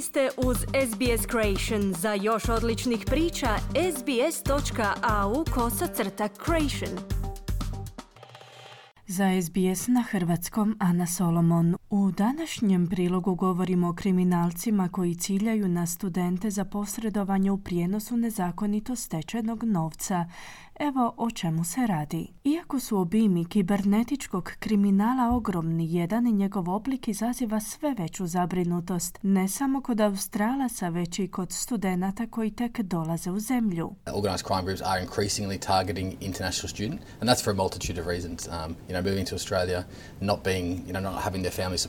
Vi ste uz SBS Creation. Za još odličnih priča, sbs.au kosacrta creation. Za SBS na hrvatskom Ana Solomon. U današnjem prilogu govorimo o kriminalcima koji ciljaju na studente za posredovanje u prijenosu nezakonito stečenog novca. Evo o čemu se radi. Iako su obimi kibernetičkog kriminala ogromni, jedan njegov oblik izaziva sve veću zabrinutost, ne samo kod Australaca, već i kod studenata koji tek dolaze u zemlju. Organized crime groups are increasingly targeting international students, and that's for a multitude of reasons. Um, you know, moving to Australia, not being, you know, not having their network.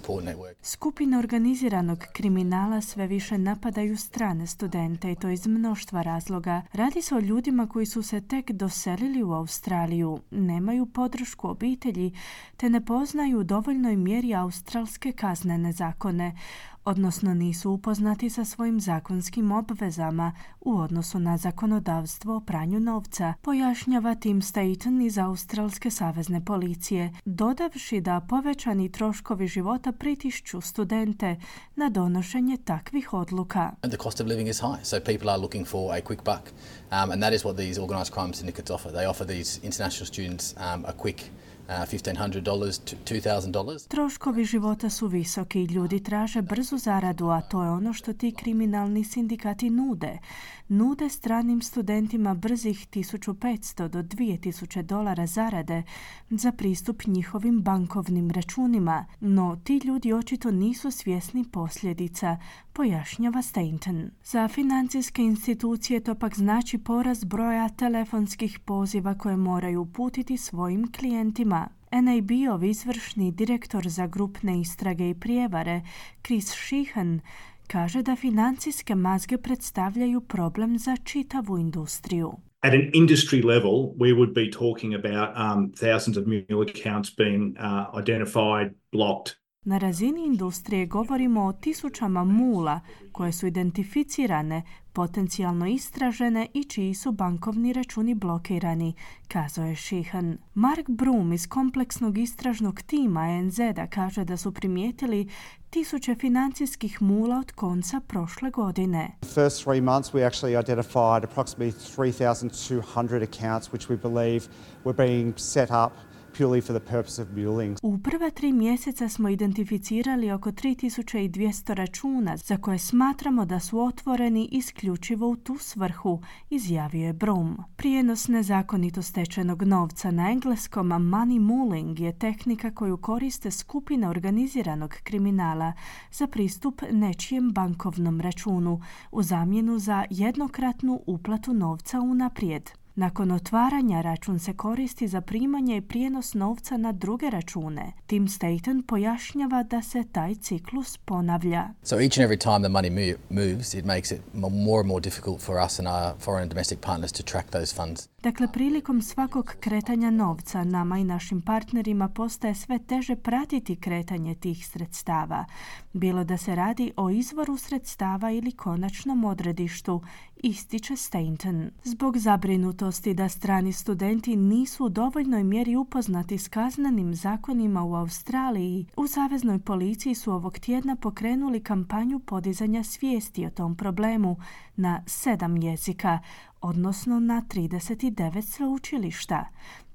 Skupine organiziranog kriminala sve više napadaju strane studente i to iz mnoštva razloga. Radi se o ljudima koji su se tek do doselili u Australiju, nemaju podršku obitelji te ne poznaju u dovoljnoj mjeri australske kaznene zakone, odnosno nisu upoznati sa svojim zakonskim obvezama u odnosu na zakonodavstvo o pranju novca, pojašnjava Tim Staten iz Australske savezne policije, dodavši da povećani troškovi života pritišću studente na donošenje takvih odluka. The cost of living is high, so people are looking for a quick buck, um, and that is what these organized crime syndicates offer. They offer these international students um, a quick $1,500 Troškovi života su visoki, ljudi traže brzu zaradu, a to je ono što ti kriminalni sindikati nude nude stranim studentima brzih 1500 do 2000 dolara zarade za pristup njihovim bankovnim računima, no ti ljudi očito nisu svjesni posljedica, pojašnjava Stainton. Za financijske institucije to pak znači porast broja telefonskih poziva koje moraju uputiti svojim klijentima. NAB-ov izvršni direktor za grupne istrage i prijevare, Chris Sheehan, kaže da financijske mazge predstavljaju problem za čitavu industriju. At an industry level, we would be talking about um, thousands of mule accounts being uh, identified, blocked, na razini industrije govorimo o tisućama mula koje su identificirane, potencijalno istražene i čiji su bankovni računi blokirani, kazao je Šihan. Mark Broom iz kompleksnog istražnog tima NZ-a kaže da su primijetili tisuće financijskih mula od konca prošle godine. first three months we actually identified approximately 3,200 accounts which we believe were being set up purely for the purpose of. U prva tri mjeseca smo identificirali oko 3200 računa za koje smatramo da su otvoreni isključivo u tu svrhu, izjavio je Brum. Prijenos nezakonito stečenog novca na engleskom money muling je tehnika koju koriste skupine organiziranog kriminala za pristup nečijem bankovnom računu u zamjenu za jednokratnu uplatu novca unaprijed. Nakon otvaranja račun se koristi za primanje i prijenos novca na druge račune. Tim Staten pojašnjava da se taj ciklus ponavlja. So each and every time the money moves, it makes it more and more difficult for us and our foreign domestic partners to track those funds. Dakle, prilikom svakog kretanja novca nama i našim partnerima postaje sve teže pratiti kretanje tih sredstava, bilo da se radi o izvoru sredstava ili konačnom odredištu, ističe Stainton. Zbog zabrinutosti da strani studenti nisu u dovoljnoj mjeri upoznati s kaznenim zakonima u Australiji, u Saveznoj policiji su ovog tjedna pokrenuli kampanju podizanja svijesti o tom problemu na sedam jezika, odnosno na 39 sveučilišta.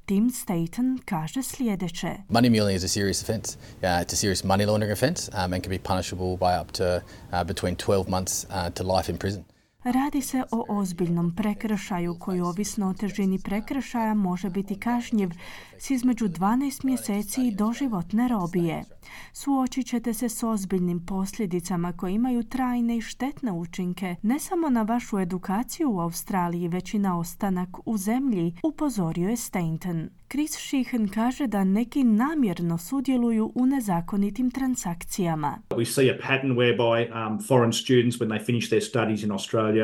Tim Staten kaže sljedeće. Money muling is a serious offence. Uh, it's a serious money laundering offence um, and can be punishable by up to uh, between 12 months uh, to life in prison. Radi se o ozbiljnom prekršaju koji ovisno o težini prekršaja može biti kažnjiv s između 12 mjeseci i doživotne robije. Suočit ćete se s ozbiljnim posljedicama koje imaju trajne i štetne učinke ne samo na vašu edukaciju u Australiji, već i na ostanak u zemlji, upozorio je Stainton. Chris Sheehan kaže da neki namjerno sudjeluju u nezakonitim transakcijama. We see a pattern whereby um, foreign students when they finish their studies in Australia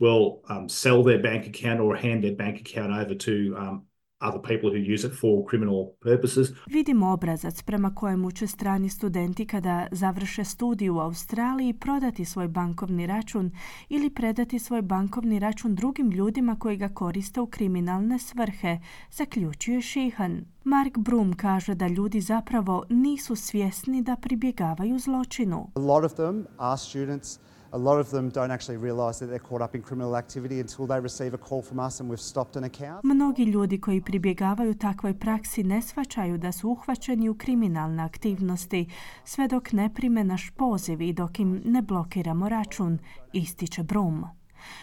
will um, sell their bank account or hand their bank account over to um, other people who use it for criminal purposes. Vidimo obrazac prema kojemu će strani studenti kada završe studiju u Australiji prodati svoj bankovni račun ili predati svoj bankovni račun drugim ljudima koji ga koriste u kriminalne svrhe, zaključuje Šihan. Mark Broom kaže da ljudi zapravo nisu svjesni da pribjegavaju zločinu. A lot of them are students A lot of them don't actually realise that they're caught up in criminal activity until they receive a call from us and we've stopped an account. Mnogi ljudi koji pribjegavaju takvoj praksi ne shvaćaju da su uhvaćeni u kriminalne aktivnosti sve dok ne prime naš poziv i dok im ne blokiramo račun, ističe Brum.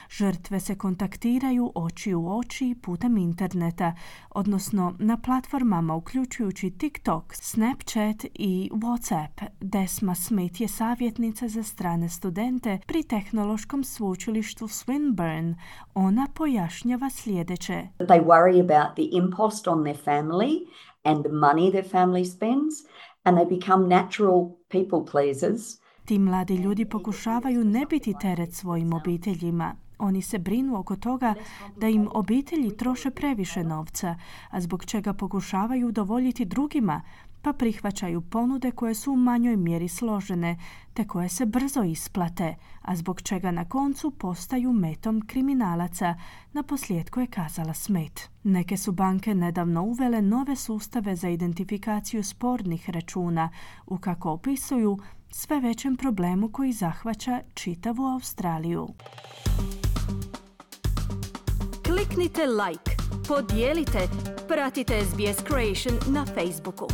Žrtve se kontaktiraju oči u oči putem interneta, odnosno na platformama uključujući TikTok, Snapchat i WhatsApp. Desma Smith je savjetnica za strane studente pri tehnološkom sveučilištu Swinburne. Ona pojašnjava sljedeće. They worry about the impost on their family and the money their family spends and they become natural people pleasers ti mladi ljudi pokušavaju ne biti teret svojim obiteljima. Oni se brinu oko toga da im obitelji troše previše novca, a zbog čega pokušavaju udovoljiti drugima, pa prihvaćaju ponude koje su u manjoj mjeri složene, te koje se brzo isplate, a zbog čega na koncu postaju metom kriminalaca, na posljedku je kazala Smet. Neke su banke nedavno uvele nove sustave za identifikaciju spornih računa, u kako opisuju sve većem problemu koji zahvaća čitavu Australiju. Kliknite like, podijelite, pratite SBS Creation na Facebooku.